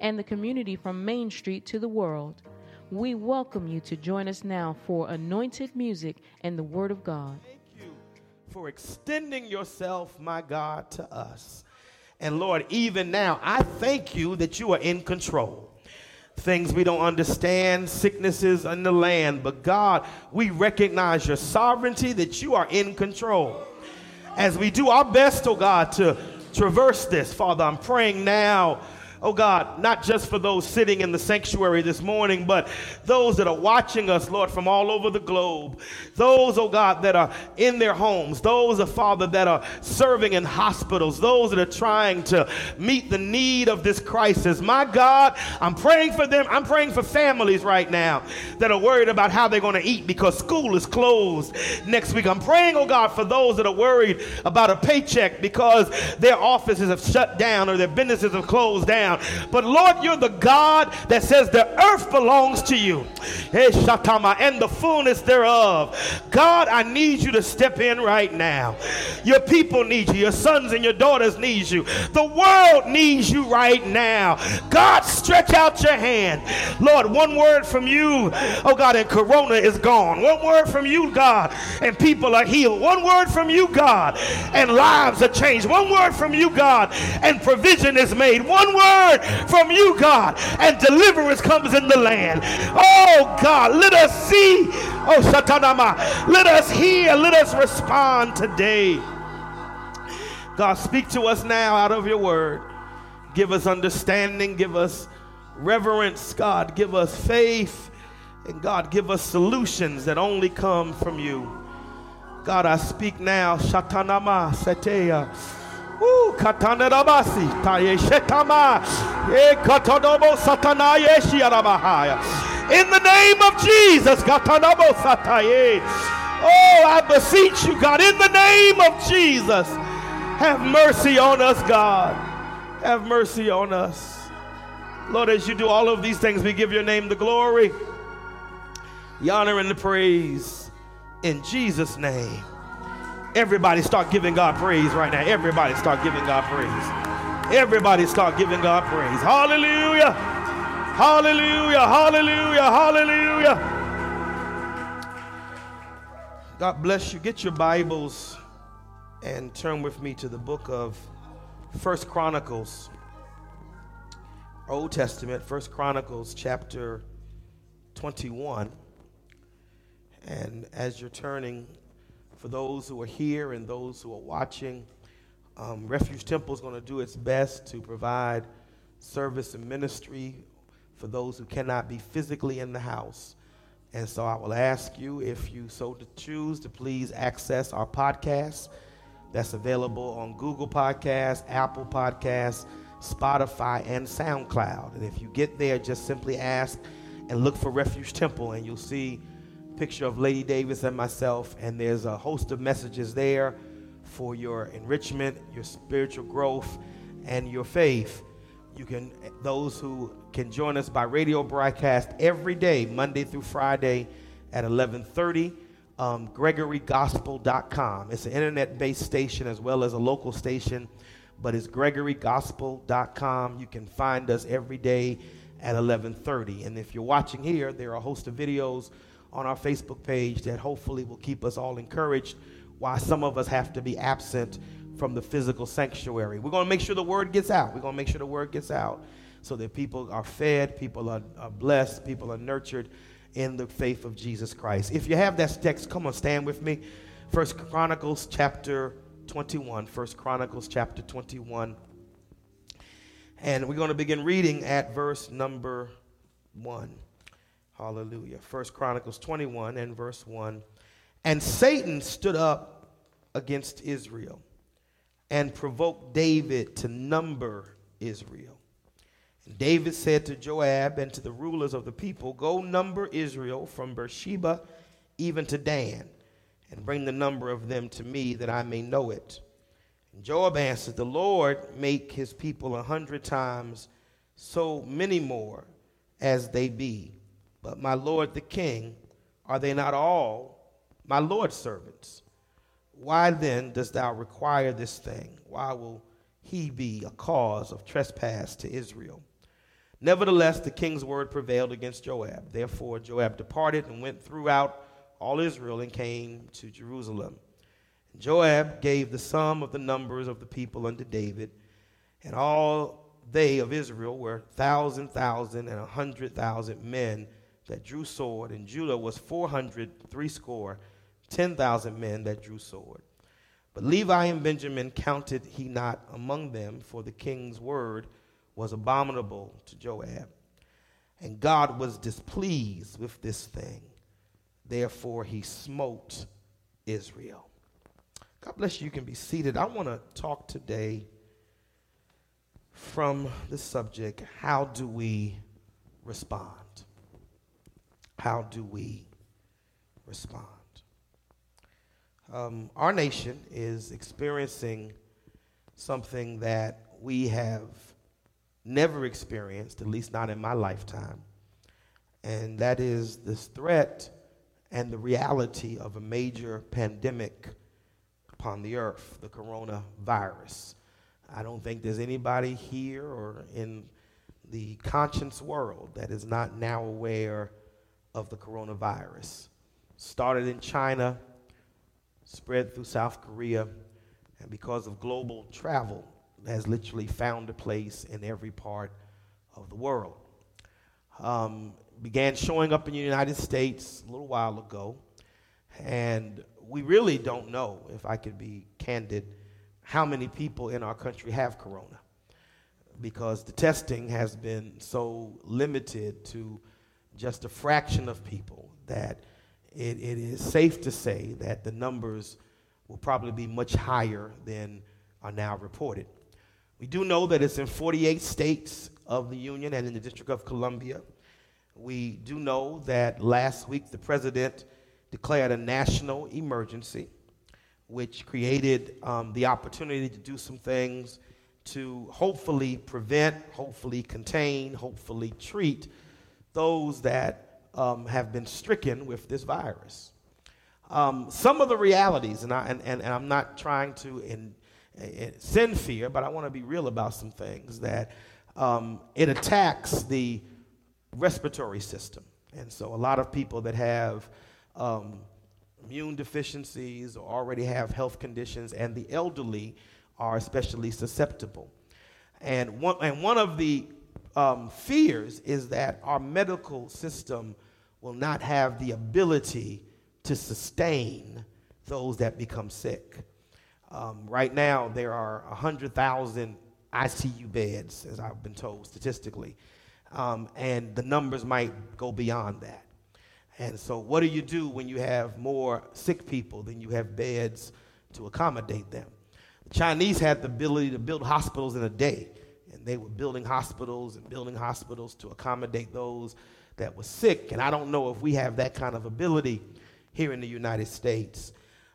and the community from Main Street to the world. We welcome you to join us now for anointed music and the Word of God. Thank you for extending yourself, my God, to us. And Lord, even now, I thank you that you are in control. Things we don't understand, sicknesses in the land, but God, we recognize your sovereignty that you are in control. As we do our best, oh God, to traverse this, Father, I'm praying now oh God, not just for those sitting in the sanctuary this morning, but those that are watching us, Lord, from all over the globe. Those, oh God, that are in their homes. Those, oh Father, that are serving in hospitals. Those that are trying to meet the need of this crisis. My God, I'm praying for them. I'm praying for families right now that are worried about how they're going to eat because school is closed next week. I'm praying, oh God, for those that are worried about a paycheck because their offices have shut down or their businesses have closed down down. But Lord, you're the God that says the earth belongs to you. And the fullness thereof. God, I need you to step in right now. Your people need you. Your sons and your daughters need you. The world needs you right now. God, stretch out your hand. Lord, one word from you, oh God, and corona is gone. One word from you, God, and people are healed. One word from you, God, and lives are changed. One word from you, God, and provision is made. One word word from you, God, and deliverance comes in the land. Oh, God, let us see. Oh, Satanama, let us hear, let us respond today. God, speak to us now out of your word. Give us understanding, give us reverence, God, give us faith, and God, give us solutions that only come from you. God, I speak now. Shatanama Seteya. Shiarabahaya. In the name of Jesus, katanabo sataye. Oh, I beseech you, God, in the name of Jesus, have mercy on us, God. Have mercy on us. Lord, as you do all of these things, we give your name the glory, the honor, and the praise. In Jesus' name. Everybody start giving God praise right now. Everybody start giving God praise. Everybody start giving God praise. Hallelujah. Hallelujah. Hallelujah. Hallelujah. God bless you. Get your Bibles and turn with me to the book of First Chronicles. Old Testament, First Chronicles chapter 21. And as you're turning for those who are here and those who are watching. Um, Refuge Temple is going to do its best to provide service and ministry for those who cannot be physically in the house. And so I will ask you, if you so to choose, to please access our podcast that's available on Google Podcasts, Apple Podcasts, Spotify, and SoundCloud. And if you get there, just simply ask and look for Refuge Temple, and you'll see picture of Lady Davis and myself, and there's a host of messages there for your enrichment, your spiritual growth, and your faith. You can those who can join us by radio broadcast every day, Monday through Friday at 11:30. Um, GregoryGospel.com. It's an internet-based station as well as a local station, but it's GregoryGospel.com. You can find us every day at 11:30. And if you're watching here, there are a host of videos on our Facebook page that hopefully will keep us all encouraged why some of us have to be absent from the physical sanctuary. We're going to make sure the word gets out. We're going to make sure the word gets out so that people are fed, people are, are blessed, people are nurtured in the faith of Jesus Christ. If you have that text, come on, stand with me. First Chronicles chapter 21. First Chronicles chapter 21. And we're going to begin reading at verse number 1. Hallelujah. First Chronicles 21 and verse 1. And Satan stood up against Israel and provoked David to number Israel. And David said to Joab and to the rulers of the people, Go number Israel from Beersheba even to Dan, and bring the number of them to me that I may know it. And Joab answered, The Lord make his people a hundred times so many more as they be. But my lord the king, are they not all my Lord's servants? Why then dost thou require this thing? Why will he be a cause of trespass to Israel? Nevertheless, the king's word prevailed against Joab. Therefore, Joab departed and went throughout all Israel and came to Jerusalem. Joab gave the sum of the numbers of the people unto David, and all they of Israel were thousand, thousand, and a hundred thousand men that drew sword, and Judah was four hundred threescore, ten thousand men that drew sword. But Levi and Benjamin counted he not among them, for the king's word was abominable to Joab. And God was displeased with this thing. Therefore, he smote Israel. God bless you. You can be seated. I want to talk today from the subject how do we respond? How do we respond? Um, our nation is experiencing something that we have never experienced, at least not in my lifetime, and that is this threat and the reality of a major pandemic upon the earth, the coronavirus. I don't think there's anybody here or in the conscience world that is not now aware of the coronavirus. Started in China, spread through South Korea, and because of global travel, has literally found a place in every part of the world. Um, began showing up in the United States a little while ago, and we really don't know, if I could be candid, how many people in our country have corona because the testing has been so limited to just a fraction of people that it, it is safe to say that the numbers will probably be much higher than are now reported. We do know that it's in 48 states of the Union and in the District of Columbia. We do know that last week the president declared a national emergency, which created um, the opportunity to do some things to hopefully prevent, hopefully contain, hopefully treat those that um, have been stricken with this virus. Um, some of the realities, and, I, and, and, and I'm not trying to in, in send fear, but I want to be real about some things that um, it attacks the respiratory system. And so, a lot of people that have um, immune deficiencies or already have health conditions, and the elderly are especially susceptible. And one, and one of the um, fears is that our medical system will not have the ability to sustain those that become sick. Um, right now, there are 100,000 ICU beds, as I've been told statistically um, and the numbers might go beyond that. And so, what do you do when you have more sick people than you have beds to accommodate them? The Chinese had the ability to build hospitals in a day, and they were building hospitals and building hospitals to accommodate those that were sick. And I don't know if we have that kind of ability here in the United States.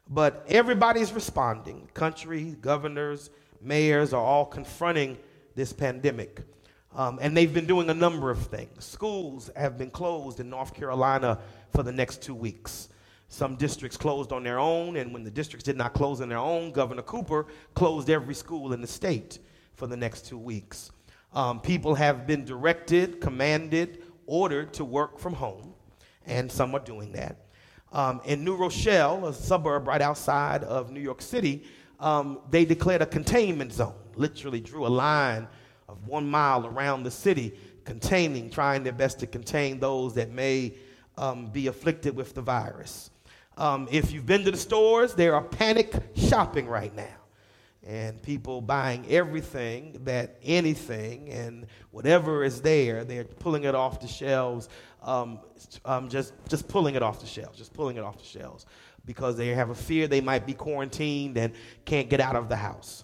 But everybody's responding. Country, governors, mayors are all confronting this pandemic. Um, and they've been doing a number of things. Schools have been closed in North Carolina for the next two weeks. Some districts closed on their own, and when the districts did not close on their own, Governor Cooper closed every school in the state for the next two weeks. Um, people have been directed, commanded, ordered to work from home, and some are doing that. Um, in New Rochelle, a suburb right outside of New York City, um, they declared a containment zone, literally drew a line of one mile around the city, containing, trying their best to contain those that may um, be afflicted with the virus. Um, if you've been to the stores, there are panic shopping right now. And people buying everything that anything and whatever is there, they're pulling it off the shelves, um, um, just, just pulling it off the shelves, just pulling it off the shelves because they have a fear they might be quarantined and can't get out of the house.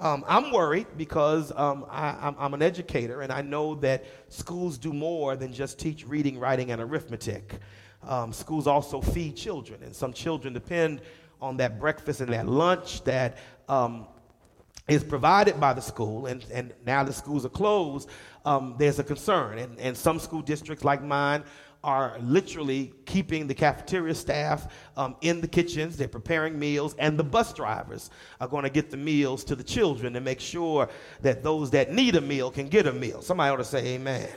Um, I'm worried because um, I, am an educator and I know that schools do more than just teach reading, writing, and arithmetic. Um, schools also feed children, and some children depend on that breakfast and that lunch that um, is provided by the school, and, and now the schools are closed. Um, there's a concern, and, and some school districts like mine are literally keeping the cafeteria staff um, in the kitchens. They're preparing meals, and the bus drivers are going to get the meals to the children to make sure that those that need a meal can get a meal. Somebody ought to say amen.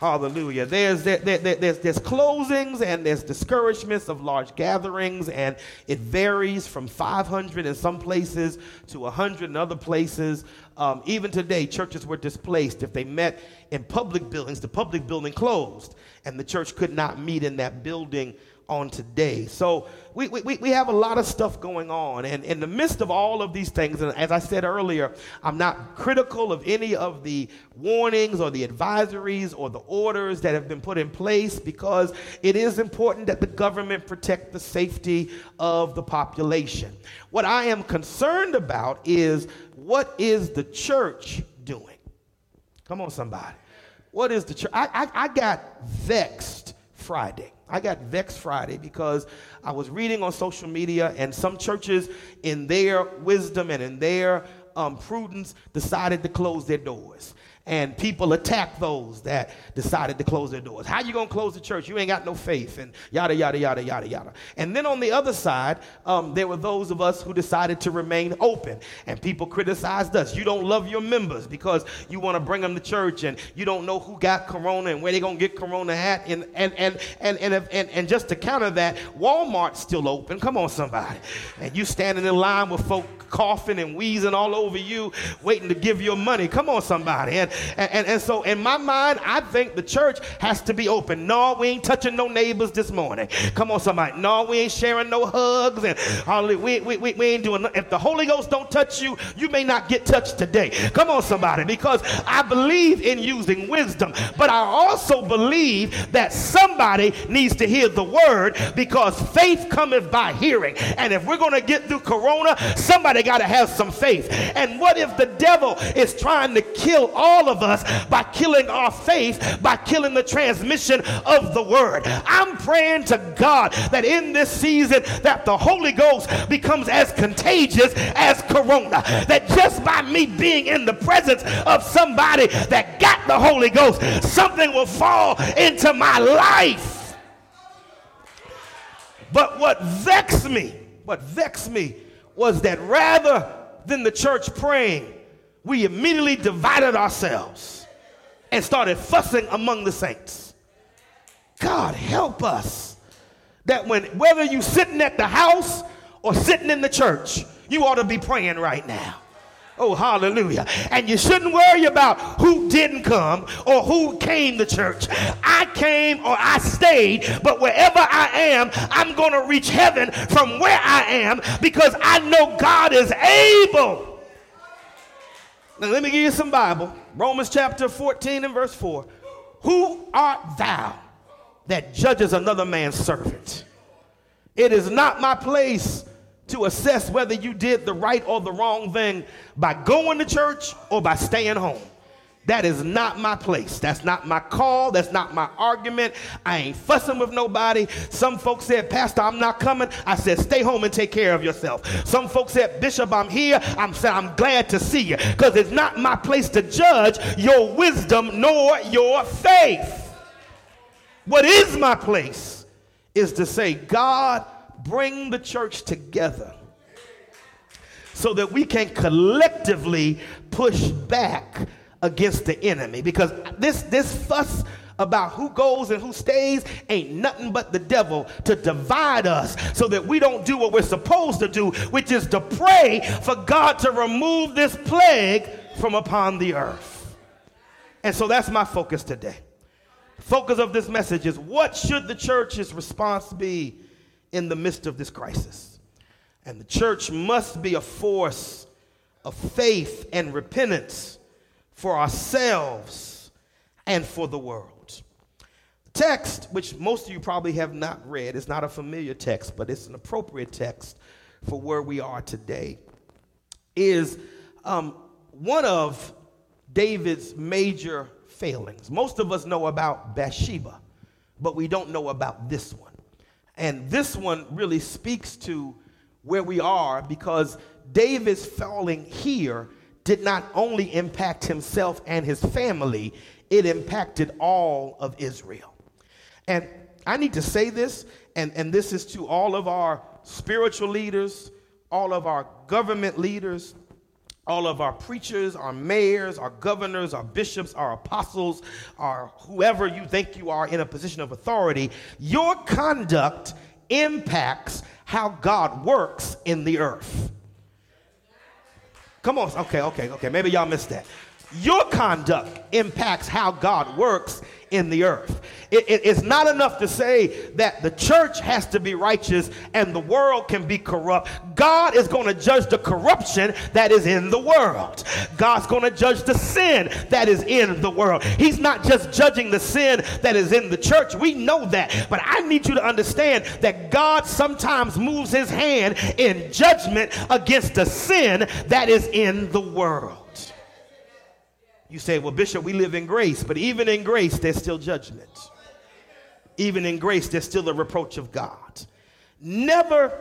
Hallelujah. There's, there, there, there's, there's closings and there's discouragements of large gatherings, and it varies from 500 in some places to 100 in other places. Um, even today, churches were displaced. If they met in public buildings, the public building closed, and the church could not meet in that building on today. So we, we, we have a lot of stuff going on. And in the midst of all of these things, and as I said earlier, I'm not critical of any of the warnings or the advisories or the orders that have been put in place because it is important that the government protect the safety of the population. What I am concerned about is what is the church doing? Come on, somebody. What is the church? I, I, I got vexed Friday. I got vexed Friday because I was reading on social media, and some churches, in their wisdom and in their um, prudence, decided to close their doors and people attack those that decided to close their doors. How you gonna close the church? You ain't got no faith, and yada yada yada yada yada. And then on the other side, um, there were those of us who decided to remain open, and people criticized us. You don't love your members because you want to bring them to church, and you don't know who got corona and where they gonna get corona at, and and and and and and, and just to counter that, Walmart's still open. Come on, somebody, and you standing in line with folk coughing and wheezing all over you, waiting to give your money. Come on, somebody. And, and, and so in my mind, I think the church has to be open. No, we ain't touching no neighbors this morning. Come on, somebody. No, we ain't sharing no hugs and we, we, we, we ain't doing If the Holy Ghost don't touch you, you may not get touched today. Come on, somebody, because I believe in using wisdom, but I also believe that somebody needs to hear the word because faith cometh by hearing. And if we're going to get through Corona, somebody got to have some faith. And what if the devil is trying to kill all of us by killing our faith, by killing the transmission of the word? I'm praying to God that in this season that the Holy Ghost becomes as contagious as corona. That just by me being in the presence of somebody that got the Holy Ghost, something will fall into my life. But what vexed me, what vexed me was that rather than the church praying, we immediately divided ourselves and started fussing among the saints. God help us that when whether you sitting at the house or sitting in the church, you ought to be praying right now. Oh, hallelujah. And you shouldn't worry about who didn't come or who came to church. I came or I stayed, but wherever I am, I'm going to reach heaven from where I am because I know God is able. Now, let me give you some Bible. Romans chapter 14 and verse 4. Who art thou that judges another man's servant? It is not my place to assess whether you did the right or the wrong thing by going to church or by staying home. That is not my place. That's not my call. That's not my argument. I ain't fussing with nobody. Some folks said, Pastor, I'm not coming. I said, stay home and take care of yourself. Some folks said, Bishop, I'm here. I'm saying, I'm glad to see you because it's not my place to judge your wisdom nor your faith. What is my place is to say, God, bring the church together so that we can collectively push back against the enemy. Because this this fuss about who goes and who stays ain't nothing but the devil to divide us so that we don't do what we're supposed to do which is to pray for God to remove this plague from upon the earth. And so that's my focus today. Focus of this message is what should the church's response be in the midst of this crisis. And the church must be a force of faith and repentance for ourselves and for the world. The text, which most of you probably have not read, is not a familiar text, but it's an appropriate text for where we are today, is um, one of David's major failings. Most of us know about Bathsheba, but we don't know about this one. And this one really speaks to where we are because David's falling here did not only impact himself and his family, it impacted all of Israel. And I need to say this, and, and this is to all of our spiritual leaders, all of our government leaders, all of our preachers, our mayors, our governors, our bishops, our apostles, our whoever you think you are in a position of authority, your conduct impacts how God works in the earth. Come on, okay, okay, okay. Maybe y'all missed that. Your conduct impacts how God works in the earth. It, it, it's not enough to say that the church has to be righteous and the world can be corrupt. God is going to judge the corruption that is in the world. God's going to judge the sin that is in the world. He's not just judging the sin that is in the church. We know that. But I need you to understand that God sometimes moves his hand in judgment against the sin that is in the world. You say, well, Bishop, we live in grace, but even in grace, there's still judgment. Even in grace, there's still a reproach of God. Never,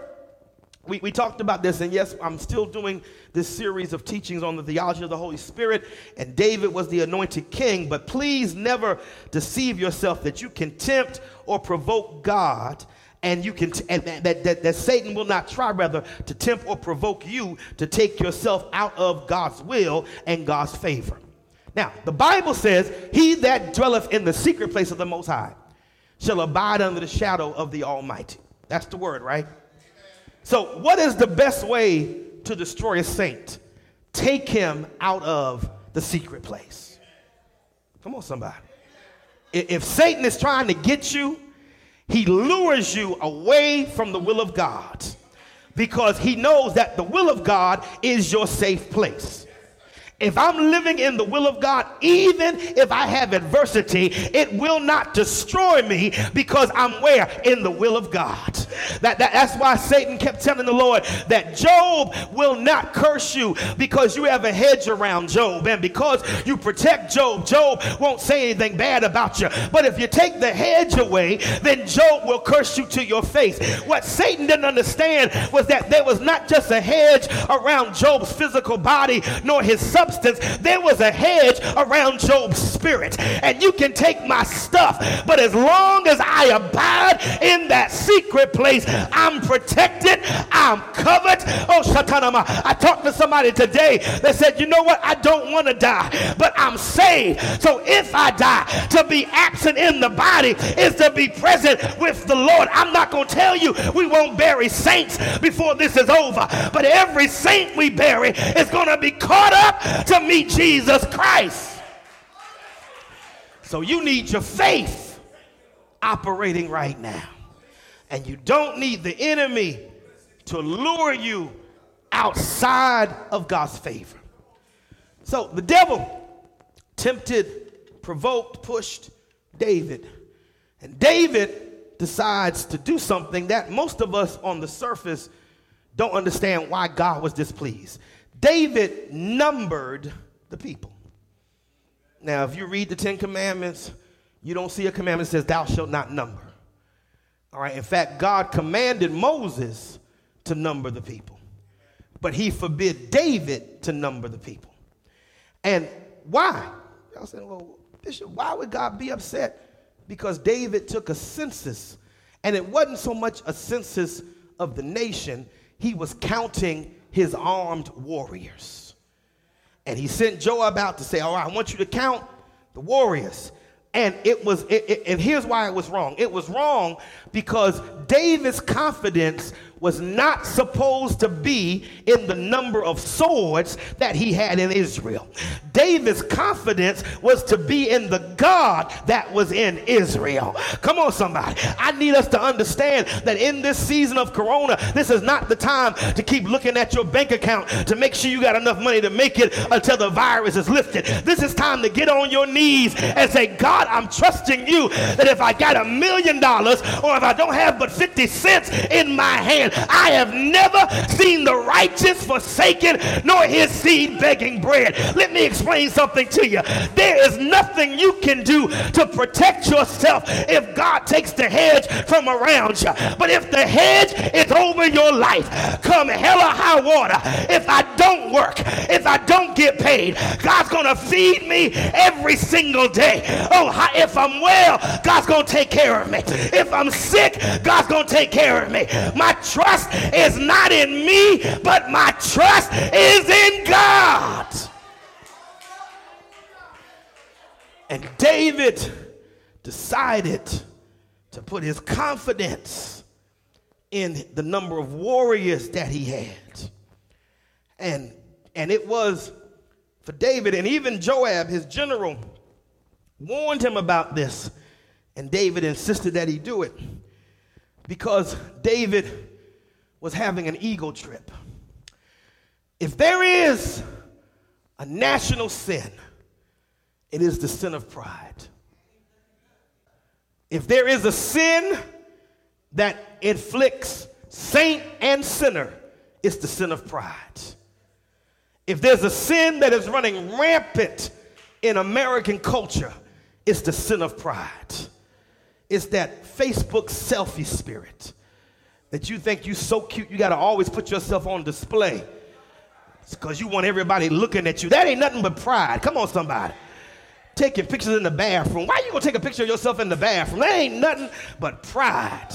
we, we talked about this, and yes, I'm still doing this series of teachings on the theology of the Holy Spirit, and David was the anointed king, but please never deceive yourself that you can tempt or provoke God and you can t- and that, that, that satan will not try rather to tempt or provoke you to take yourself out of god's will and god's favor now, the Bible says, He that dwelleth in the secret place of the Most High shall abide under the shadow of the Almighty. That's the word, right? So, what is the best way to destroy a saint? Take him out of the secret place. Come on, somebody. If Satan is trying to get you, he lures you away from the will of God because he knows that the will of God is your safe place. If I'm living in the will of God, even if I have adversity, it will not destroy me because I'm where? In the will of God. That, that, that's why Satan kept telling the Lord that Job will not curse you because you have a hedge around Job. And because you protect Job, Job won't say anything bad about you. But if you take the hedge away, then Job will curse you to your face. What Satan didn't understand was that there was not just a hedge around Job's physical body, nor his substance substance, there was a hedge around Job's spirit. And you can take my stuff, but as long as I abide in that secret place, I'm protected, I'm covered. Oh, Shatanama. I talked to somebody today that said, you know what? I don't want to die, but I'm saved. So if I die, to be absent in the body is to be present with the Lord. I'm not going to tell you we won't bury saints before this is over, but every saint we bury is going to be caught up to meet Jesus Christ. So you need your faith operating right now. And you don't need the enemy to lure you outside of God's favor. So the devil tempted, provoked, pushed David. And David decides to do something that most of us on the surface don't understand why God was displeased. David numbered the people. Now, if you read the Ten Commandments, you don't see a commandment that says, Thou shalt not number. All right, in fact, God commanded Moses to number the people, but he forbid David to number the people. And why? Y'all saying, Well, Bishop, why would God be upset? Because David took a census, and it wasn't so much a census of the nation, he was counting his armed warriors. And he sent Joab out to say, All right, I want you to count the warriors. And it was, it, it, and here's why it was wrong. It was wrong because David's confidence was not supposed to be in the number of swords that he had in Israel. David's confidence was to be in the God that was in Israel. Come on, somebody. I need us to understand that in this season of Corona, this is not the time to keep looking at your bank account to make sure you got enough money to make it until the virus is lifted. This is time to get on your knees and say, God, I'm trusting you that if I got a million dollars or if I don't have but 50 cents in my hand, saying, I have never seen the righteous forsaken, nor his seed begging bread. Let me explain something to you. There is nothing you can do to protect yourself if God takes the hedge from around you. But if the hedge is over your life, come hell or high water, if I don't work, if I don't get paid, God's going to feed me every single day. Oh, if I'm well, God's going to take care of me. If I'm sick, God's going to take care of me. My trust is not in me, but my trust is in God. And David decided to put his confidence in the number of warriors that he had. And, and it was for David, and even Joab, his general, warned him about this. And David insisted that he do it because David was having an ego trip. If there is a national sin, it is the sin of pride. If there is a sin that inflicts saint and sinner, it's the sin of pride. If there's a sin that is running rampant in American culture, it's the sin of pride. It's that Facebook selfie spirit that you think you're so cute, you got to always put yourself on display. Because you want everybody looking at you. That ain't nothing but pride. Come on, somebody taking pictures in the bathroom. Why you gonna take a picture of yourself in the bathroom? That ain't nothing but pride.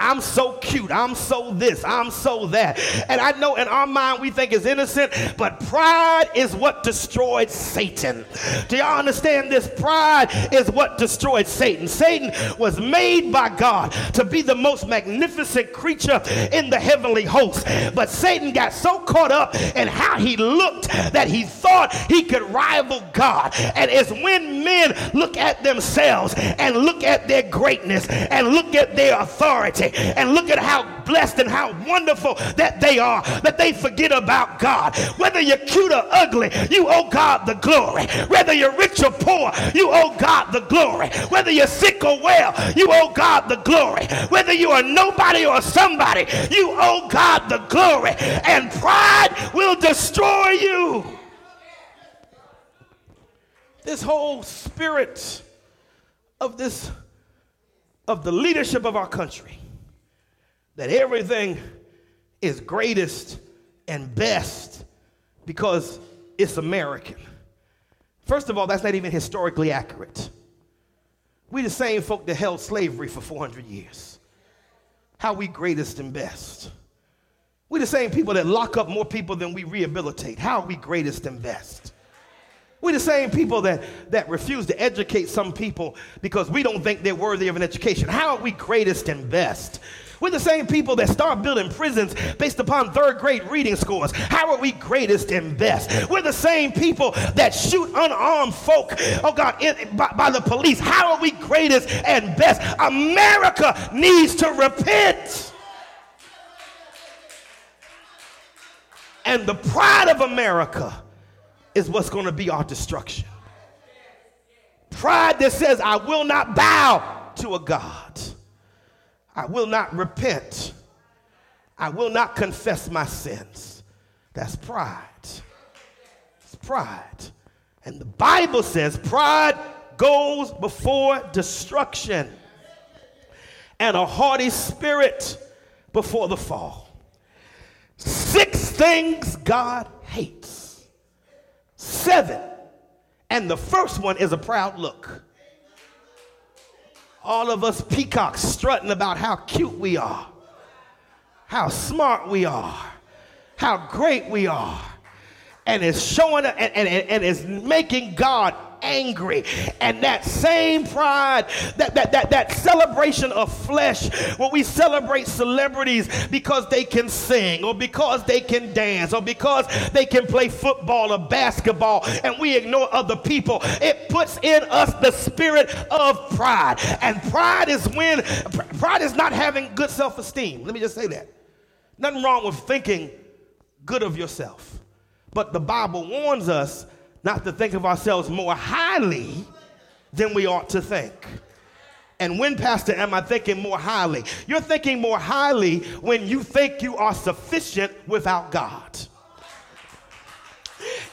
I'm so cute. I'm so this. I'm so that. And I know in our mind we think it's innocent, but pride is what destroyed Satan. Do y'all understand this? Pride is what destroyed Satan. Satan was made by God to be the most magnificent creature in the heavenly host. But Satan got so caught up in how he looked that he thought he could rival God. And it's when men look at themselves and look at their greatness and look at their authority and look at how blessed and how wonderful that they are that they forget about God. Whether you're cute or ugly, you owe God the glory. Whether you're rich or poor, you owe God the glory. Whether you're sick or well, you owe God the glory. Whether you are nobody or somebody, you owe God the glory. And pride will destroy you. This whole spirit of this of the leadership of our country that everything is greatest and best because it's American. First of all, that's not even historically accurate. We the same folk that held slavery for 400 years. How we greatest and best. We the same people that lock up more people than we rehabilitate. How we greatest and best? We the same people that, that refuse to educate some people because we don't think they're worthy of an education. How are we greatest and best? We're the same people that start building prisons based upon third grade reading scores. How are we greatest and best? We're the same people that shoot unarmed folk, oh God, in, by, by the police. How are we greatest and best? America needs to repent. And the pride of America is what's going to be our destruction. Pride that says, I will not bow to a God. I will not repent. I will not confess my sins. That's pride. It's pride. And the Bible says pride goes before destruction and a haughty spirit before the fall. Six things God hates. Seven. And the first one is a proud look all of us peacocks strutting about how cute we are, how smart we are, how great we are. And it's showing and, and, and it's making God angry. And that same pride, that, that, that, that celebration of flesh, where we celebrate celebrities because they can sing or because they can dance or because they can play football or basketball, and we ignore other people, it puts in us the spirit of pride. And pride is when, pride is not having good self esteem. Let me just say that. Nothing wrong with thinking good of yourself. But the Bible warns us not to think of ourselves more highly than we ought to think. And when, Pastor, am I thinking more highly? You're thinking more highly when you think you are sufficient without God.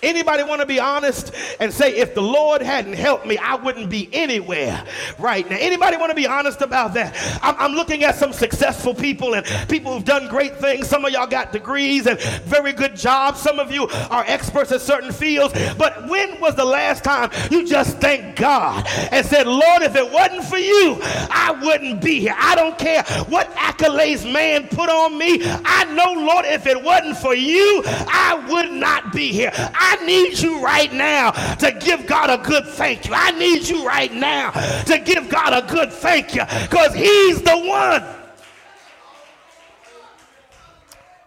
Anybody want to be honest and say, if the Lord hadn't helped me, I wouldn't be anywhere right now? Anybody want to be honest about that? I'm, I'm, looking at some successful people and people who've done great things. Some of y'all got degrees and very good jobs. Some of you are experts in certain fields. But when was the last time you just thanked God and said, Lord, if it wasn't for you, I wouldn't be here. I don't care what accolades man put on me. I know, Lord, if it wasn't for you, I would not be here. I need you right now to give God a good thank you. I need you right now to give God a good thank you because He's the one.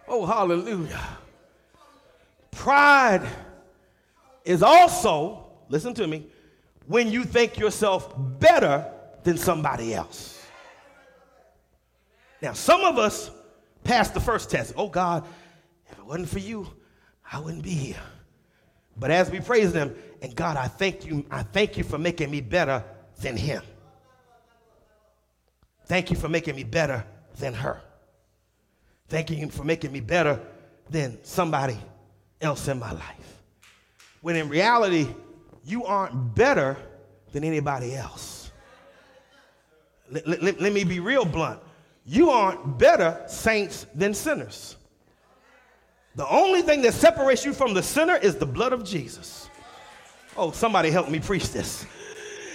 Oh, hallelujah. Pride is also, listen to me, when you think yourself better than somebody else. Now, some of us passed the first test. Oh, God, if it wasn't for you, I wouldn't be here. But as we praise them, and God, I thank you, I thank you for making me better than him. Thank you for making me better than her. Thank you for making me better than somebody else in my life. When in reality, you aren't better than anybody else. Let, let, let me be real blunt. You aren't better saints than sinners. The only thing that separates you from the sinner is the blood of Jesus. Oh, somebody help me preach this.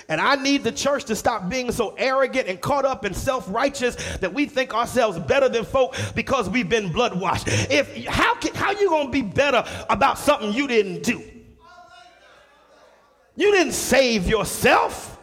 And I need the church to stop being so arrogant and caught up in self righteous that we think ourselves better than folk because we've been blood washed. If how can, how you gonna be better about something you didn't do? You didn't save yourself.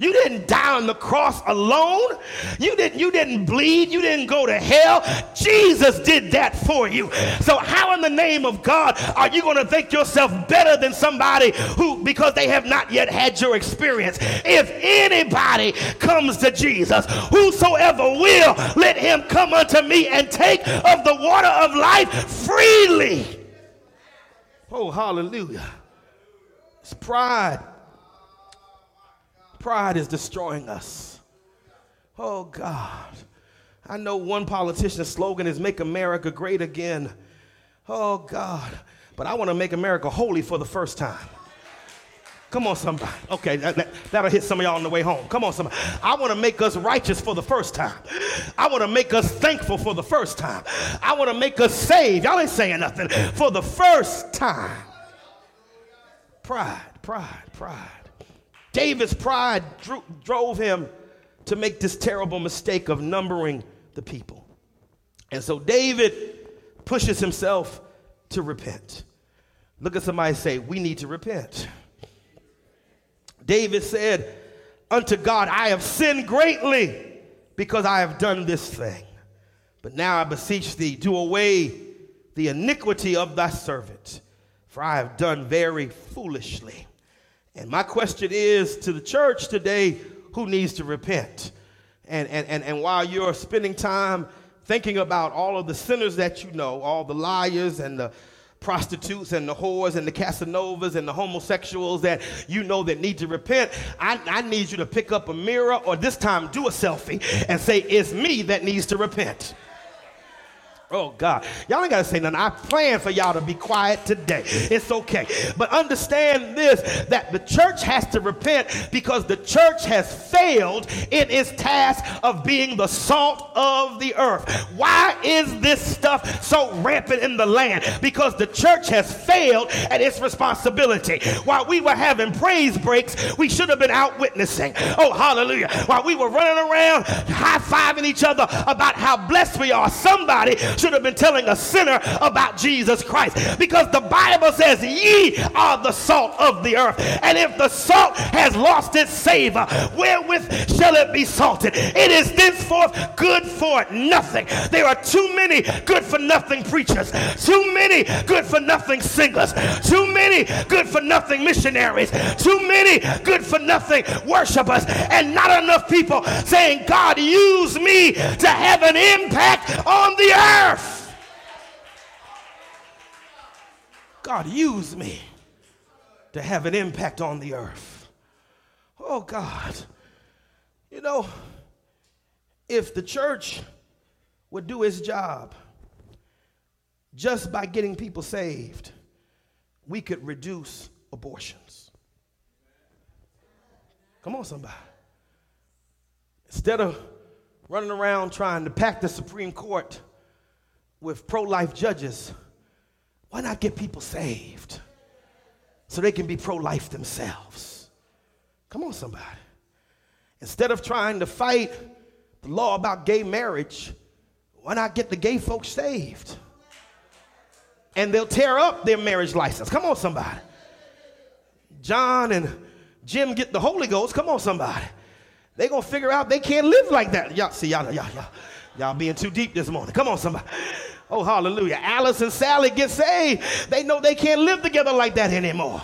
You didn't die on the cross alone. You didn't, you didn't bleed. You didn't go to hell. Jesus did that for you. So, how in the name of God are you going to think yourself better than somebody who, because they have not yet had your experience? If anybody comes to Jesus, whosoever will, let him come unto me and take of the water of life freely. Oh, hallelujah. It's pride Pride is destroying us. Oh, God. I know one politician's slogan is Make America Great Again. Oh, God. But I want to make America holy for the first time. Come on, somebody. Okay, that, will that, hit some of y'all on the way home. Come on, somebody. I want to make us righteous for the first time. I want to make us thankful for the first time. I want to make us saved. Y'all ain't saying nothing. For the first time. Pride, pride, pride. David's pride drew, drove him to make this terrible mistake of numbering the people. And so David pushes himself to repent. Look at somebody say, We need to repent. David said, Unto God, I have sinned greatly because I have done this thing. But now I beseech thee, do away the iniquity of thy servant, for I have done very foolishly. And my question is to the church today who needs to repent? And, and, and, and while you're spending time thinking about all of the sinners that you know, all the liars and the prostitutes and the whores and the Casanovas and the homosexuals that you know that need to repent, I, I need you to pick up a mirror or this time do a selfie and say, It's me that needs to repent. Oh God, y'all ain't gotta say nothing. I plan for y'all to be quiet today. It's okay. But understand this that the church has to repent because the church has failed in its task of being the salt of the earth. Why is this stuff so rampant in the land? Because the church has failed at its responsibility. While we were having praise breaks, we should have been out witnessing. Oh, hallelujah. While we were running around high fiving each other about how blessed we are, somebody should have been telling a sinner about Jesus Christ because the Bible says, Ye are the salt of the earth. And if the salt has lost its savor, wherewith shall it be salted? It is thenceforth good for nothing. There are too many good for nothing preachers, too many good for nothing singers, too many good for nothing missionaries, too many good for nothing worshipers, and not enough people saying, God, use me to have an impact on the earth. Earth. God, use me to have an impact on the earth. Oh, God. You know, if the church would do its job just by getting people saved, we could reduce abortions. Come on, somebody. Instead of running around trying to pack the Supreme Court with pro life judges, why not get people saved so they can be pro life themselves? Come on, somebody. Instead of trying to fight the law about gay marriage, why not get the gay folks saved? And they'll tear up their marriage license. Come on, somebody. John and Jim get the Holy Ghost. Come on, somebody. They gonna figure out they can't live like that. Y'all see y'all, y'all, y'all, y'all being too deep this morning. Come on, somebody. Oh, hallelujah. Alice and Sally get saved. They know they can't live together like that anymore.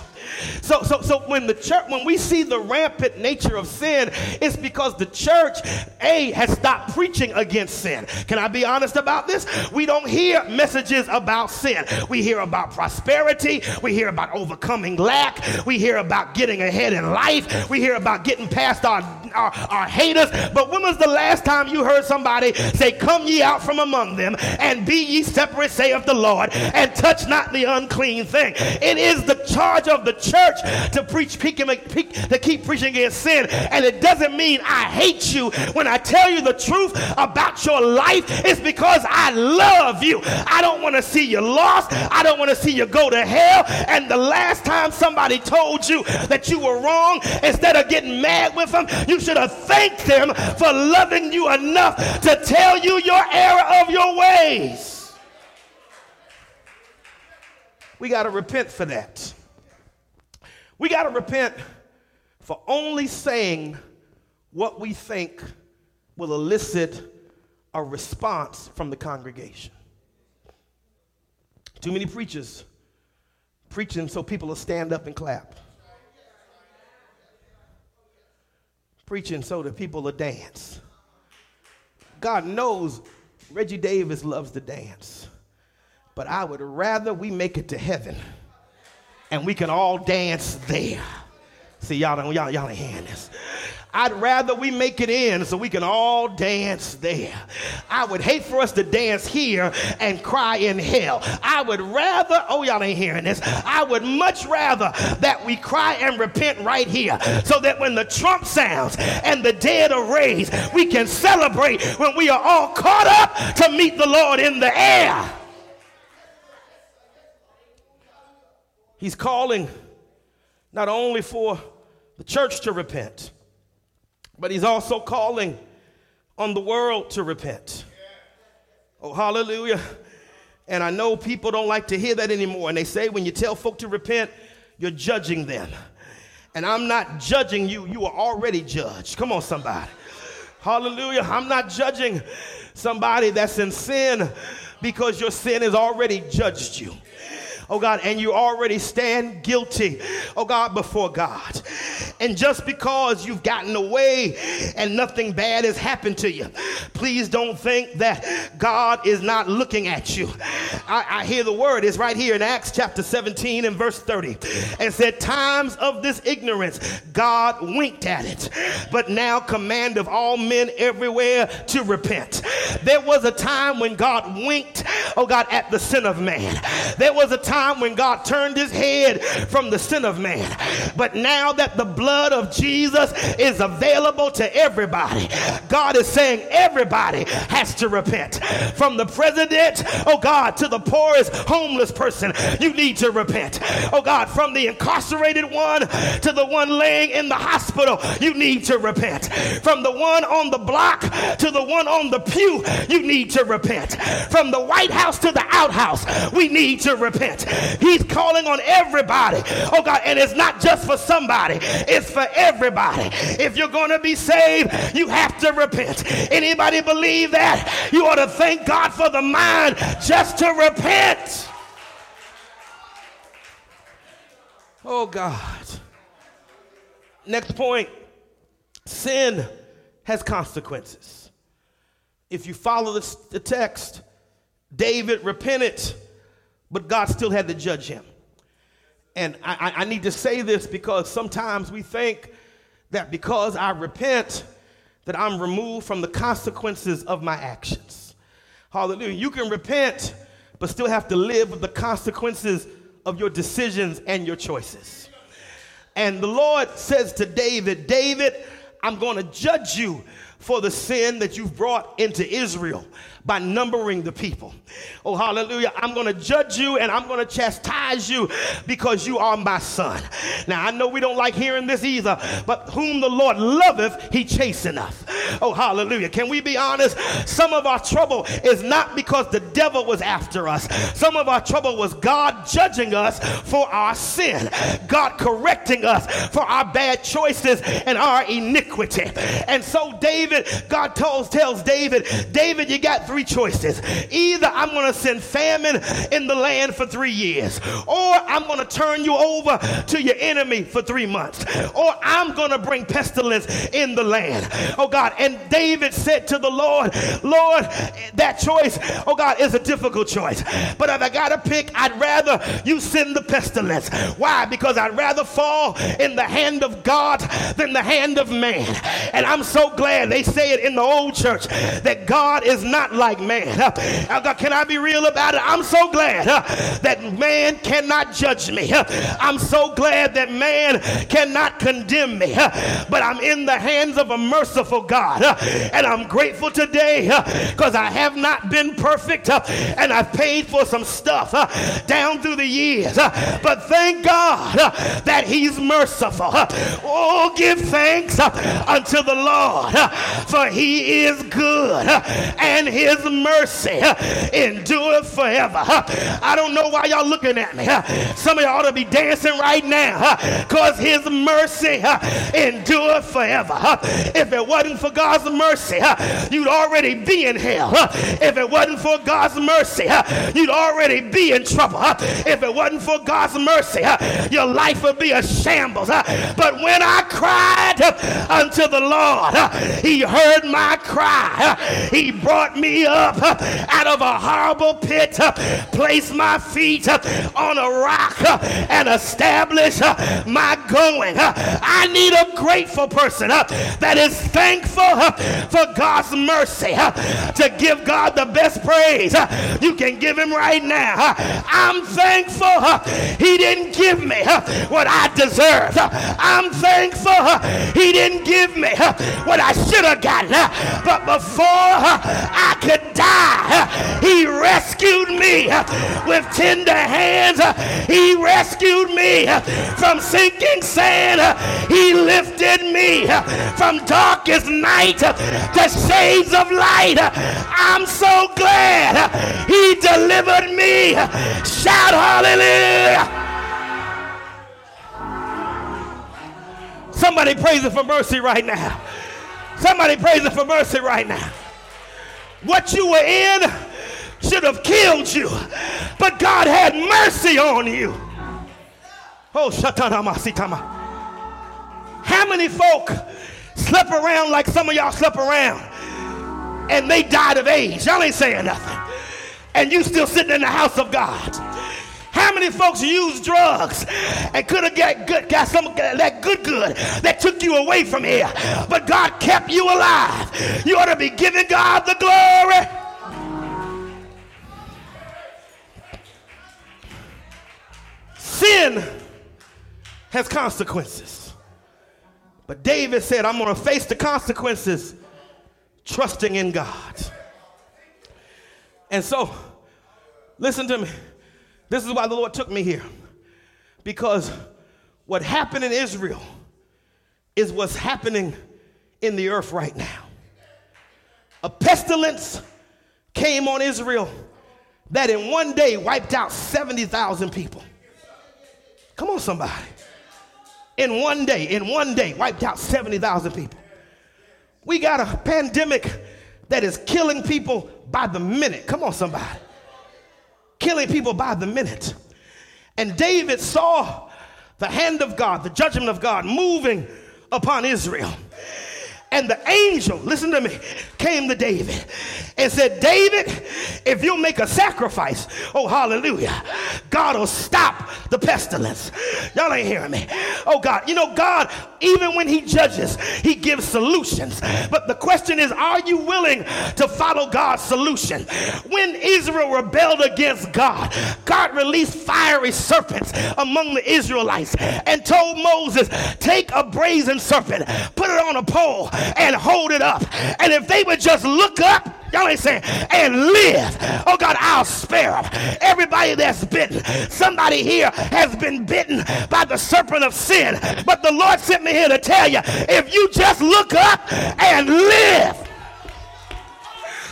So, so, so when the church, when we see the rampant nature of sin, it's because the church, A, has stopped preaching against sin. Can I be honest about this? We don't hear messages about sin. We hear about prosperity. We hear about overcoming lack. We hear about getting ahead in life. We hear about getting past our, our, our haters. But when was the last time you heard somebody say, Come ye out from among them and be ye separate, saith the Lord, and touch not the unclean thing? It is the charge of the church to preach, to keep preaching against sin. And it doesn't mean I hate you. When I tell you the truth about your life, it's because I love you. I don't want to see you lost. I don't want to see you go to hell. And the last time somebody told you that you were wrong, instead of getting mad with them, you should have thanked them for loving you enough to tell you your error of your ways. We got to repent for that. We got to repent for only saying what we think will elicit a response from the congregation. Too many preachers preaching so people will stand up and clap. Preaching so that people will dance. God knows Reggie Davis loves to dance, but I would rather we make it to heaven and we can all dance there. See, y'all don't, y'all, y'all ain't hearing this. I'd rather we make it in so we can all dance there. I would hate for us to dance here and cry in hell. I would rather, oh, y'all ain't hearing this. I would much rather that we cry and repent right here so that when the trump sounds and the dead are raised, we can celebrate when we are all caught up to meet the Lord in the air. He's calling not only for the church to repent, but he's also calling on the world to repent. Oh, hallelujah. And I know people don't like to hear that anymore. And they say when you tell folk to repent, you're judging them. And I'm not judging you, you are already judged. Come on, somebody. Hallelujah. I'm not judging somebody that's in sin because your sin has already judged you oh God, and you already stand guilty, oh God, before God. And just because you've gotten away and nothing bad has happened to you, please don't think that God is not looking at you. I, I hear the word is right here in Acts chapter 17 and verse 30 and said, Times of this ignorance, God winked at it, but now command of all men everywhere to repent. There was a time when God winked, oh God, at the sin of man. There was a time time when God turned his head from the sin of man. But now that the blood of Jesus is available to everybody, God is saying everybody has to repent. From the president, oh God, to the poorest homeless person, you need to repent. Oh God, from the incarcerated one to the one laying in the hospital, you need to repent. From the one on the block to the one on the pew, you need to repent. From the White House to the outhouse, we need to repent. He's calling on everybody. Oh God, and it's not just for somebody, it's for everybody. If you're going to be saved, you have to repent. Anybody believe that? You ought to thank God for the mind just to repent. Oh God. Next point sin has consequences. If you follow the text, David repented but God still had to judge him. And I, I, need to say this because sometimes we think that because I repent, that I'm removed from the consequences of my actions. Hallelujah. You can repent, but still have to live with the consequences of your decisions and your choices. And the Lord says to David, David, I'm going to judge you for the sin that you've brought into Israel by numbering the people. Oh, hallelujah. I'm going to judge you and I'm going to chastise you because you are my son. Now, I know we don't like hearing this either, but whom the Lord loveth, he chasteneth. Oh, hallelujah. Can we be honest? Some of our trouble is not because the devil was after us, some of our trouble was God judging us for our sin, God correcting us for our bad choices and our iniquity. And so, David, God tells, tells David, David, you got three three choices. Either I'm going to send famine in the land for three years, or I'm going to turn you over to your enemy for three months, or I'm going to bring pestilence in the land. Oh God. And David said to the Lord, Lord, that choice, oh God, is a difficult choice. But if I got to pick, I'd rather you send the pestilence. Why? Because I'd rather fall in the hand of God than the hand of man. And I'm so glad they say it in the old church that God is not like man. Can I be real about it? I'm so glad that man cannot judge me. I'm so glad that man cannot condemn me. But I'm in the hands of a merciful God. And I'm grateful today because I have not been perfect and I've paid for some stuff down through the years. But thank God that He's merciful. Oh, give thanks unto the Lord, for He is good and His mercy endure forever. I don't know why y'all looking at me. Some of y'all ought to be dancing right now because his mercy endure forever. If it wasn't for God's mercy, you'd already be in hell. If it wasn't for God's mercy, you'd already be in trouble. If it wasn't for God's mercy, your life would be a shambles. But when I cried unto the Lord, he heard my cry. He brought me up out of a horrible pit, placed my feet on a rock and established my going. I need a grateful person that is thankful for God's mercy to give God the best praise you can give him right now. I'm thankful he didn't give me what I deserved. I'm thankful he didn't give me what I should gotten. But before uh, I could die. Uh, he rescued me uh, with tender hands. He rescued me from sinking sand. He lifted me from darkest night to shades of light. I'm so glad he delivered me. Shout hallelujah. Somebody praise him for mercy right now. Somebody praise him for mercy right now. What you were in should have killed you, but God had mercy on you. Oh, Shatanamasitama. How many folk slept around like some of y'all slept around and they died of age? Y'all ain't saying nothing. And you still sitting in the house of God. How many folks use drugs and could have got, good, got some that good good that took you away from here, but God kept you alive? You ought to be giving God the glory. Sin has consequences. But David said, I'm going to face the consequences trusting in God. And so, listen to me. This is why the Lord took me here. Because what happened in Israel is what's happening in the earth right now. A pestilence came on Israel that in one day wiped out 70,000 people. Come on, somebody. In one day, in one day, wiped out 70,000 people. We got a pandemic that is killing people by the minute. Come on, somebody killing people by the minute. And David saw the hand of God, the judgment of God moving upon Israel. And the angel, listen to me, came to David and said, David, if you'll make a sacrifice, oh, hallelujah, God will stop the pestilence. Y'all ain't hearing me. Oh, God, you know, God, even when He judges, He gives solutions. But the question is, are you willing to follow God's solution? When Israel rebelled against God, God released fiery serpents among the Israelites and told Moses, Take a brazen serpent, put it on a pole, and hold it up. And if they would just look up, Y'all ain't saying, and live. Oh God, I'll spare them. Everybody that's bitten, somebody here has been bitten by the serpent of sin. But the Lord sent me here to tell you if you just look up and live.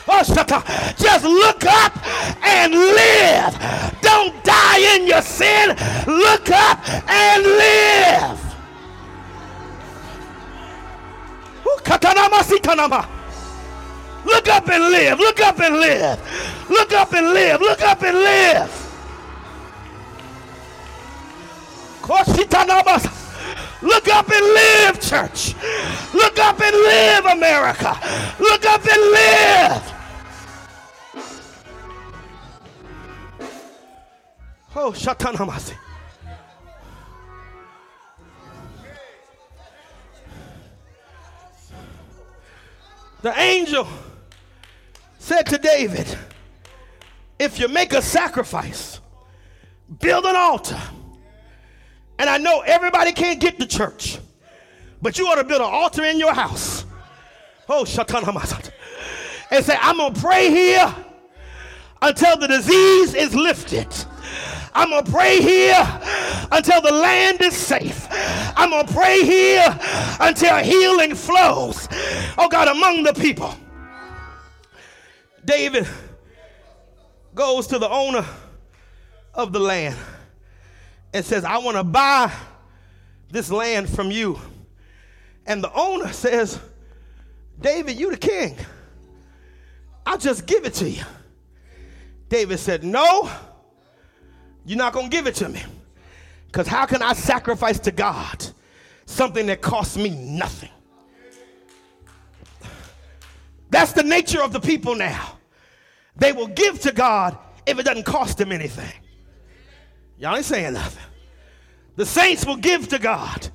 Oh. Just look up and live. Don't die in your sin. Look up and live. Look up and live. Look up and live. Look up and live. Look up and live. Look up and live, church. Look up and live, America. Look up and live. Oh, Shatanamasi. The angel said to David, If you make a sacrifice, build an altar. And I know everybody can't get to church, but you ought to build an altar in your house. Oh, Shatan And say, I'm going to pray here until the disease is lifted. I'm going to pray here until the land is safe. I'm going to pray here until healing flows. Oh God, among the people. David goes to the owner of the land and says, I want to buy this land from you. And the owner says, David, you the king. I'll just give it to you. David said, No, you're not going to give it to me. Because how can I sacrifice to God something that costs me nothing? That's the nature of the people now. They will give to God if it doesn't cost them anything. Y'all ain't saying nothing. The saints will give to God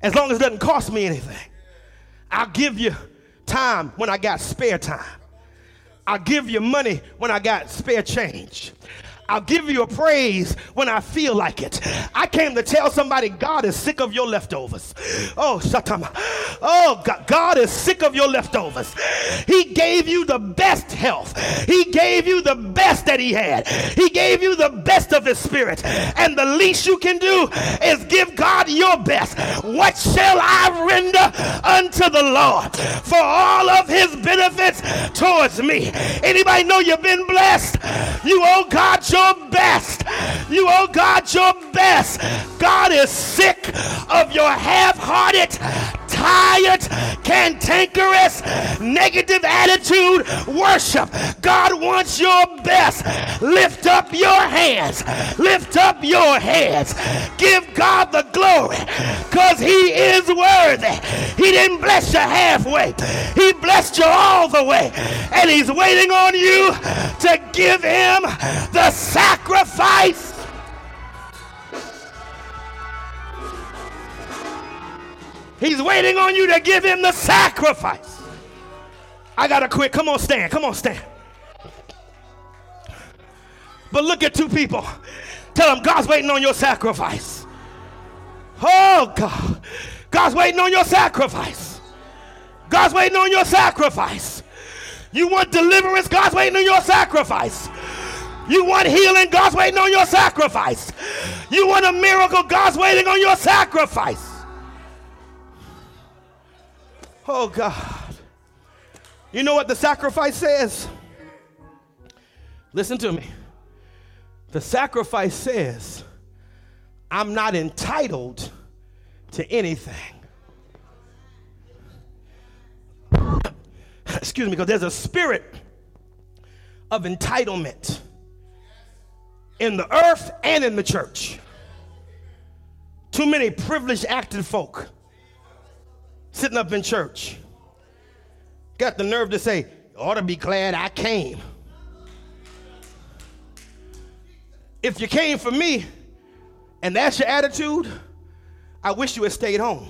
as long as it doesn't cost me anything. I'll give you time when I got spare time. I'll give you money when I got spare change. I'll give you a praise when I feel like it. I came to tell somebody God is sick of your leftovers. Oh, Shatama. Oh, God, God is sick of your leftovers. He gave you the best health. He gave you the best that he had. He gave you the best of his spirit. And the least you can do is give God your best. What shall I render unto the Lord for all of his benefits towards me? Anybody know you've been blessed? You owe God your best. You owe God your best. God is sick of your half hearted, tired, cantankerous, negative attitude worship. God wants your best. Lift up your hands. Lift up your hands. Give God the glory because He is worthy. He didn't bless you halfway, He blessed you all the way. And He's waiting on you to give Him the sacrifice. He's waiting on you to give him the sacrifice. I gotta quit. Come on, stand. Come on, stand. But look at two people. Tell them God's waiting on your sacrifice. Oh, God. God's waiting on your sacrifice. God's waiting on your sacrifice. You want deliverance? God's waiting on your sacrifice. You want healing? God's waiting on your sacrifice. You want a miracle? God's waiting on your sacrifice. Oh, God. You know what the sacrifice says? Listen to me. The sacrifice says, I'm not entitled to anything. Excuse me, because there's a spirit of entitlement in the earth and in the church. Too many privileged active folk sitting up in church got the nerve to say, you ought to be glad I came. If you came for me and that's your attitude, I wish you had stayed home.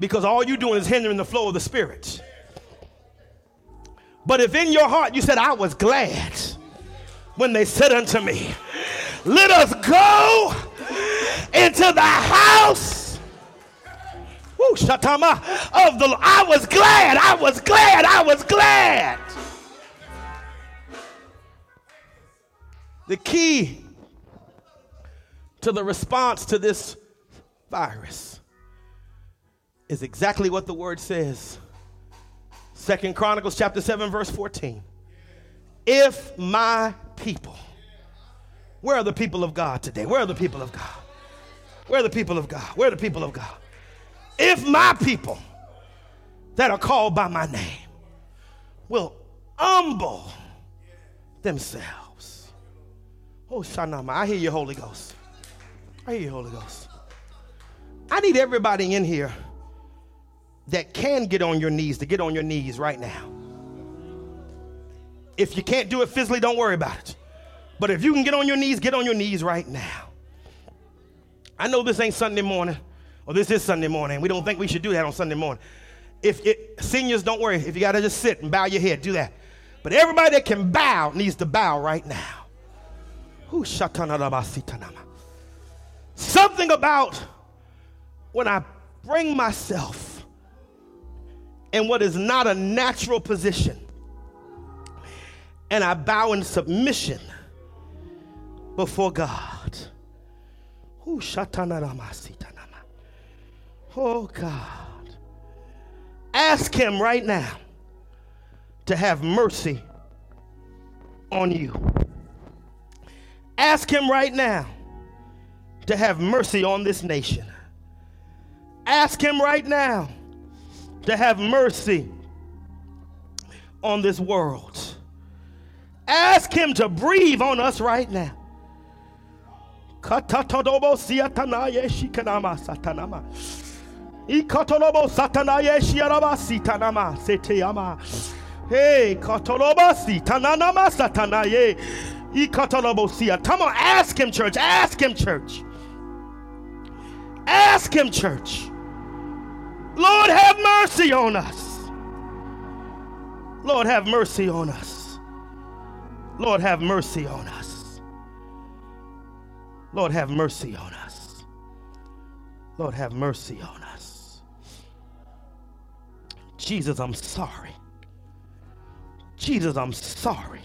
Because all you're doing is hindering the flow of the Spirit. But if in your heart you said, I was glad when they said unto me, Let us go into the house Woo, shatama, of the I was glad, I was glad, I was glad. The key to the response to this virus is exactly what the word says. Second Chronicles chapter 7 verse 14. If my people where are the people of God today? Where are the people of God? Where are the people of God? Where are the people of God? If my people that are called by my name will humble themselves. Oh, Shanama, I hear you, Holy Ghost. I hear you, Holy Ghost. I need everybody in here that can get on your knees to get on your knees right now. If you can't do it physically, don't worry about it. But if you can get on your knees, get on your knees right now. I know this ain't Sunday morning, or this is Sunday morning. We don't think we should do that on Sunday morning. If it, seniors, don't worry. If you got to just sit and bow your head, do that. But everybody that can bow needs to bow right now. Something about when I bring myself in what is not a natural position and I bow in submission before God. Oh God. Ask Him right now to have mercy on you. Ask Him right now to have mercy on this nation. Ask Him right now to have mercy on this world. Ask Him to breathe on us right now. Katatodobo shikanama satanama. Ikatolobo satanaye shiaraba sitanama seteyama. Hey, katoloba sitananama satanaye. Ikatolobo siya. Come on, ask him, church. Ask him, church. Ask him, church. Lord, have mercy on us. Lord, have mercy on us. Lord, have mercy on us. Lord, have mercy on us. Lord, have mercy on us. Jesus, I'm sorry. Jesus, I'm sorry.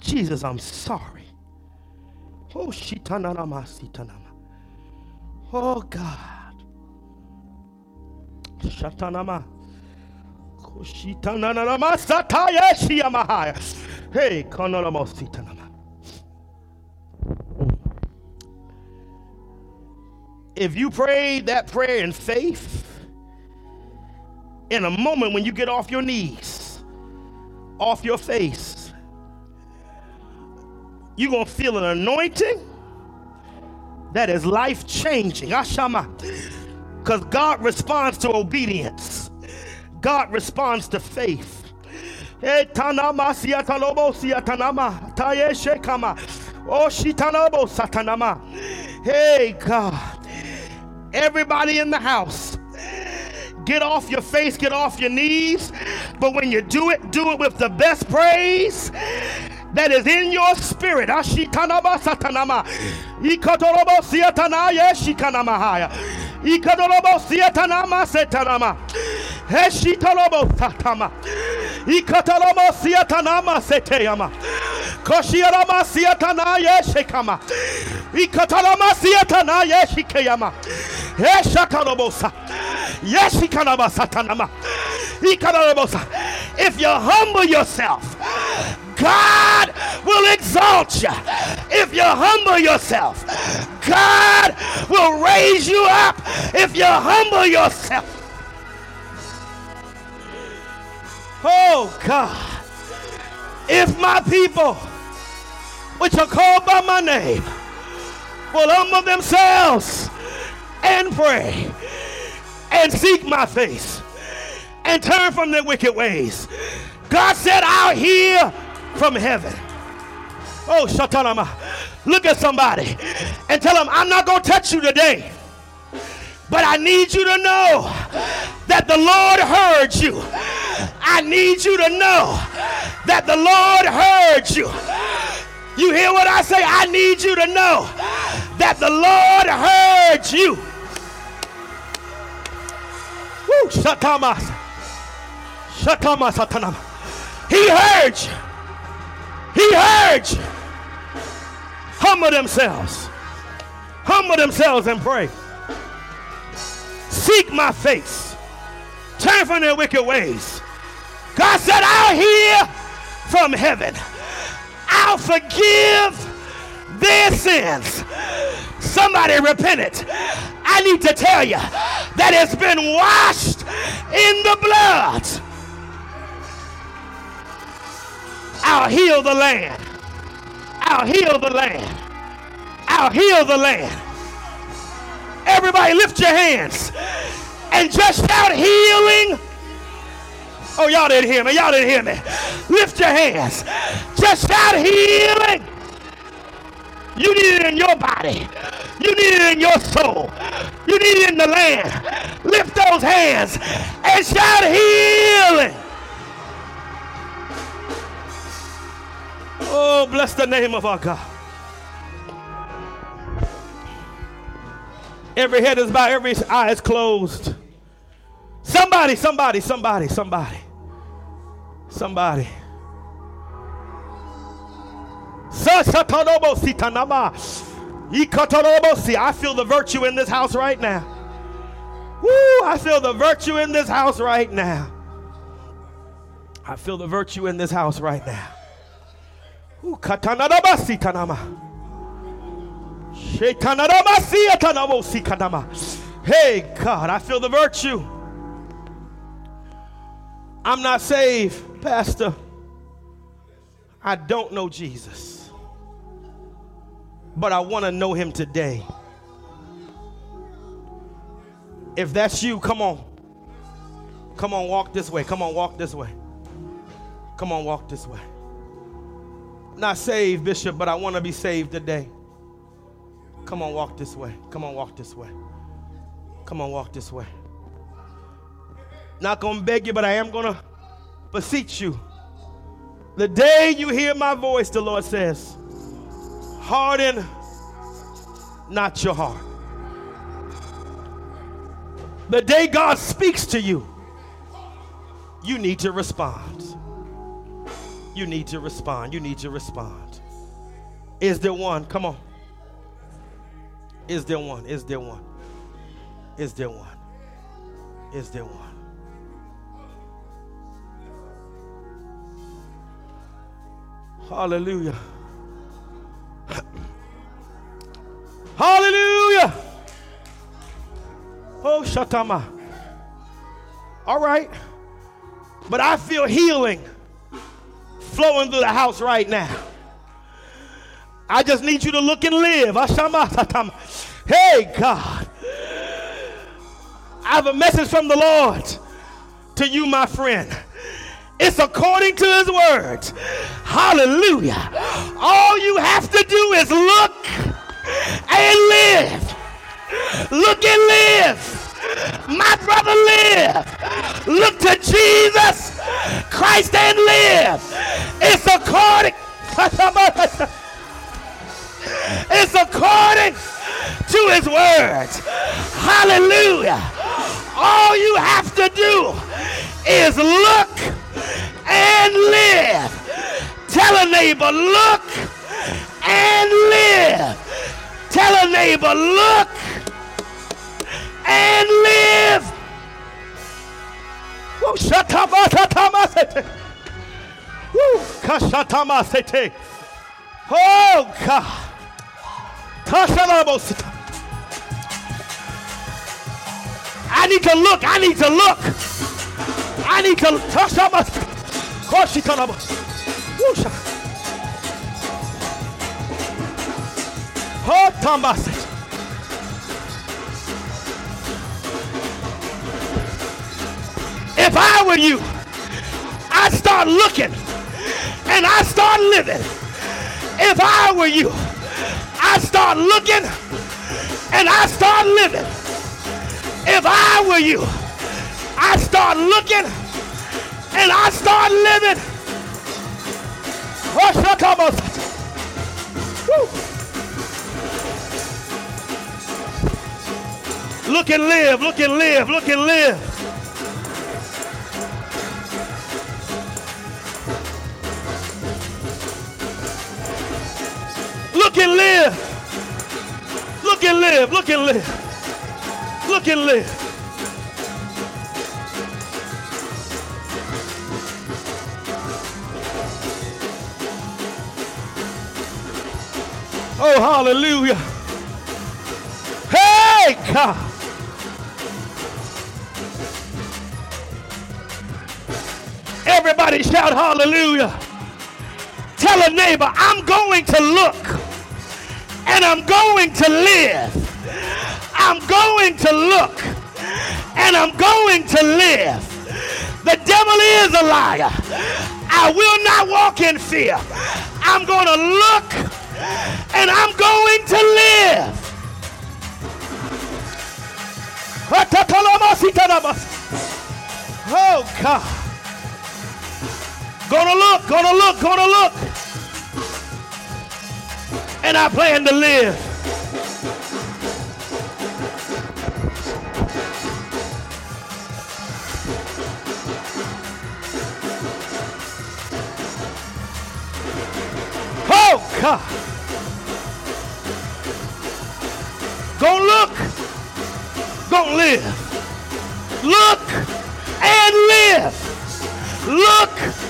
Jesus, I'm sorry. Oh, shitanama sitanama. Oh, God. Shatanama. Shitananama sataya shiyamahaya. Hey, kananama sitanama. Mm. If you prayed that prayer in faith, in a moment when you get off your knees, off your face, you're going to feel an anointing that is life changing. Ashama. Because God responds to obedience, God responds to faith. Eh, shekama. Oh. Hey, God. Everybody in the house, get off your face, get off your knees. But when you do it, do it with the best praise that is in your spirit. Satanama. Ikotorobo siatanaya shikeyama. Heshakanobosa. Yeshikanaba satanama. Ikadorobosa. If you humble yourself, God will exalt you. If you humble yourself, God will raise you up. If you humble yourself. Oh God. If my people, which are called by my name, will humble themselves and pray and seek my face and turn from their wicked ways. God said, I'll hear from heaven. Oh, Shatanama. Look at somebody and tell them, I'm not going to touch you today. But I need you to know that the Lord heard you. I need you to know that the Lord heard you. You hear what I say? I need you to know that the Lord heard you. Shatamas. Shatamas. He heard. He heard. Humble themselves. Humble themselves and pray. Seek my face. Turn from their wicked ways. God said, I'll hear from heaven. I'll forgive their sins. Somebody repent it. I need to tell you that it's been washed in the blood. I'll heal the land. I'll heal the land. I'll heal the land. Everybody lift your hands and just shout healing. Oh, y'all didn't hear me. Y'all didn't hear me. Lift your hands. Just shout healing. You need it in your body. You need it in your soul. You need it in the land. Lift those hands and shout healing. Oh, bless the name of our God. Every head is bowed, every eye is closed. Somebody, somebody, somebody, somebody, somebody. I feel the virtue in this house right now. Woo, I feel the virtue in this house right now. I feel the virtue in this house right now. Ooh, Hey, God, I feel the virtue. I'm not saved, Pastor. I don't know Jesus. But I want to know him today. If that's you, come on. Come on, walk this way. Come on, walk this way. Come on, walk this way. Not saved, Bishop, but I want to be saved today. Come on, walk this way. Come on, walk this way. Come on, walk this way. Not gonna beg you, but I am gonna beseech you. The day you hear my voice, the Lord says, harden not your heart. The day God speaks to you, you need to respond. You need to respond. You need to respond. Is there one? Come on. Is there one? Is there one? Is there one? Is there one? Hallelujah. Hallelujah. Oh, Shatama. All right. But I feel healing flowing through the house right now. I just need you to look and live. Hey, God. I have a message from the Lord to you, my friend. It's according to his words. Hallelujah. All you have to do is look and live. Look and live. My brother, live. Look to Jesus Christ and live. It's according. It's according to his words. Hallelujah. All you have to do is look and live. Tell a neighbor, look and live. Tell a neighbor, look and live. Shatama, Woo, kashatama, Oh, God. I need to look. I need to look. I need to touch up. Thomas. If I were you, I'd start looking and I start living. If I were you, I start looking and I start living. If I were you, I start looking and I start living. Look and live, look and live, look and live. Look and live. Look and live, look and live. Look and live. Oh, hallelujah. Hey, God. Everybody shout hallelujah. Tell a neighbor, I'm going to look and I'm going to live. I'm going to look and I'm going to live. The devil is a liar. I will not walk in fear. I'm going to look and I'm going to live. Oh God. Gonna look, gonna look, gonna look. And I plan to live. Oh God. Go look. Go live. Look and live. Look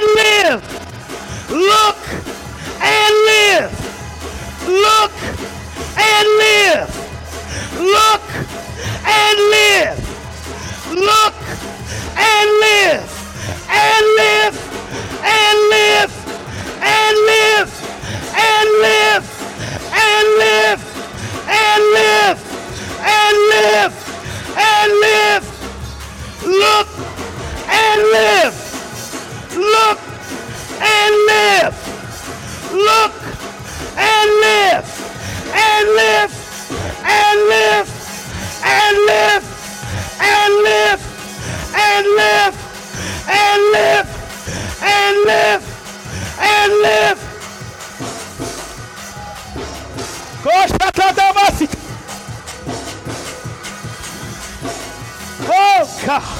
and live. Look and live. Look and live. Look and live. Look and live. And live. And live. And live. And live. And live and live and live and live. Look and live. Look and live. Look and live. And live. And live. And live. And live. And live. And live. And live. And live. Oh God.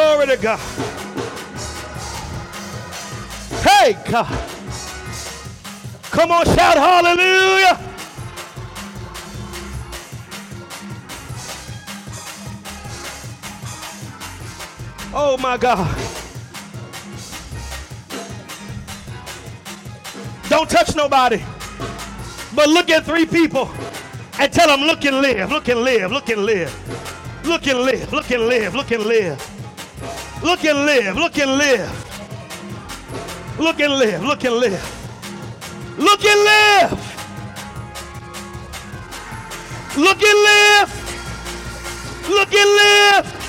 Glory to God. Hey, God. Come on, shout hallelujah. Oh, my God. Don't touch nobody. But look at three people and tell them, look and live, look and live, look and live. Look and live, look and live, look and live. Look and live. Look and live. Look and live. Look and live. Look and live. Look and live. Look and live.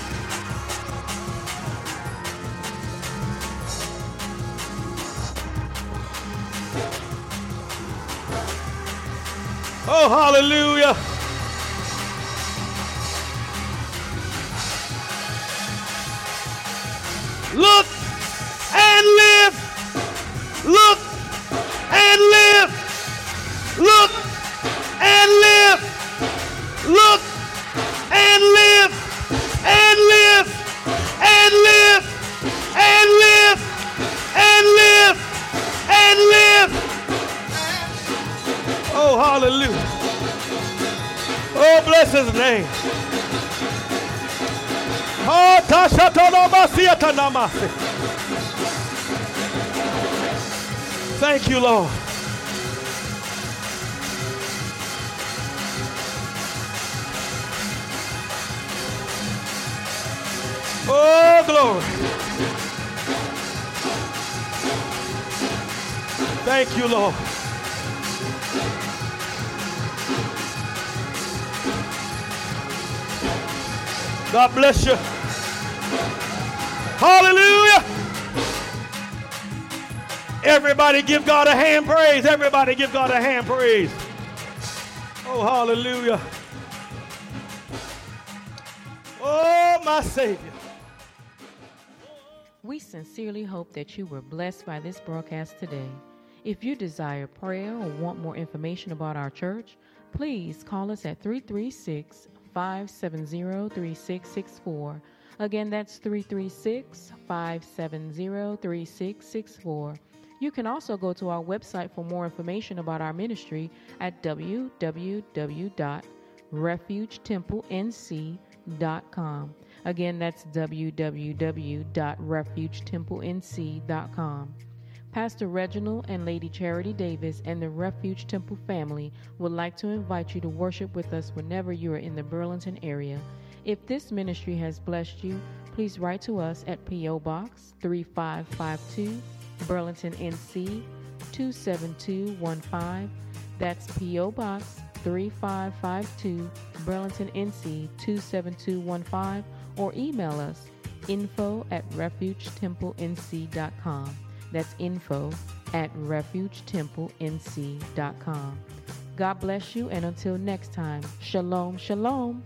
Oh, hallelujah. Thank you, Lord. Oh, glory. Thank you, Lord. God bless you. Hallelujah. Everybody give God a hand praise. Everybody give God a hand praise. Oh, hallelujah. Oh, my Savior. We sincerely hope that you were blessed by this broadcast today. If you desire prayer or want more information about our church, please call us at 336 570 3664. Again, that's 336 570 3664. You can also go to our website for more information about our ministry at www.refugetemple.nc.com. Again, that's www.refugetemple.nc.com. Pastor Reginald and Lady Charity Davis and the Refuge Temple family would like to invite you to worship with us whenever you are in the Burlington area. If this ministry has blessed you, please write to us at P.O. Box 3552, Burlington, NC 27215. That's P.O. Box 3552, Burlington, NC 27215 or email us info at refugetemple.nc.com. That's info at refugetemple.nc.com. God bless you, and until next time, shalom, shalom.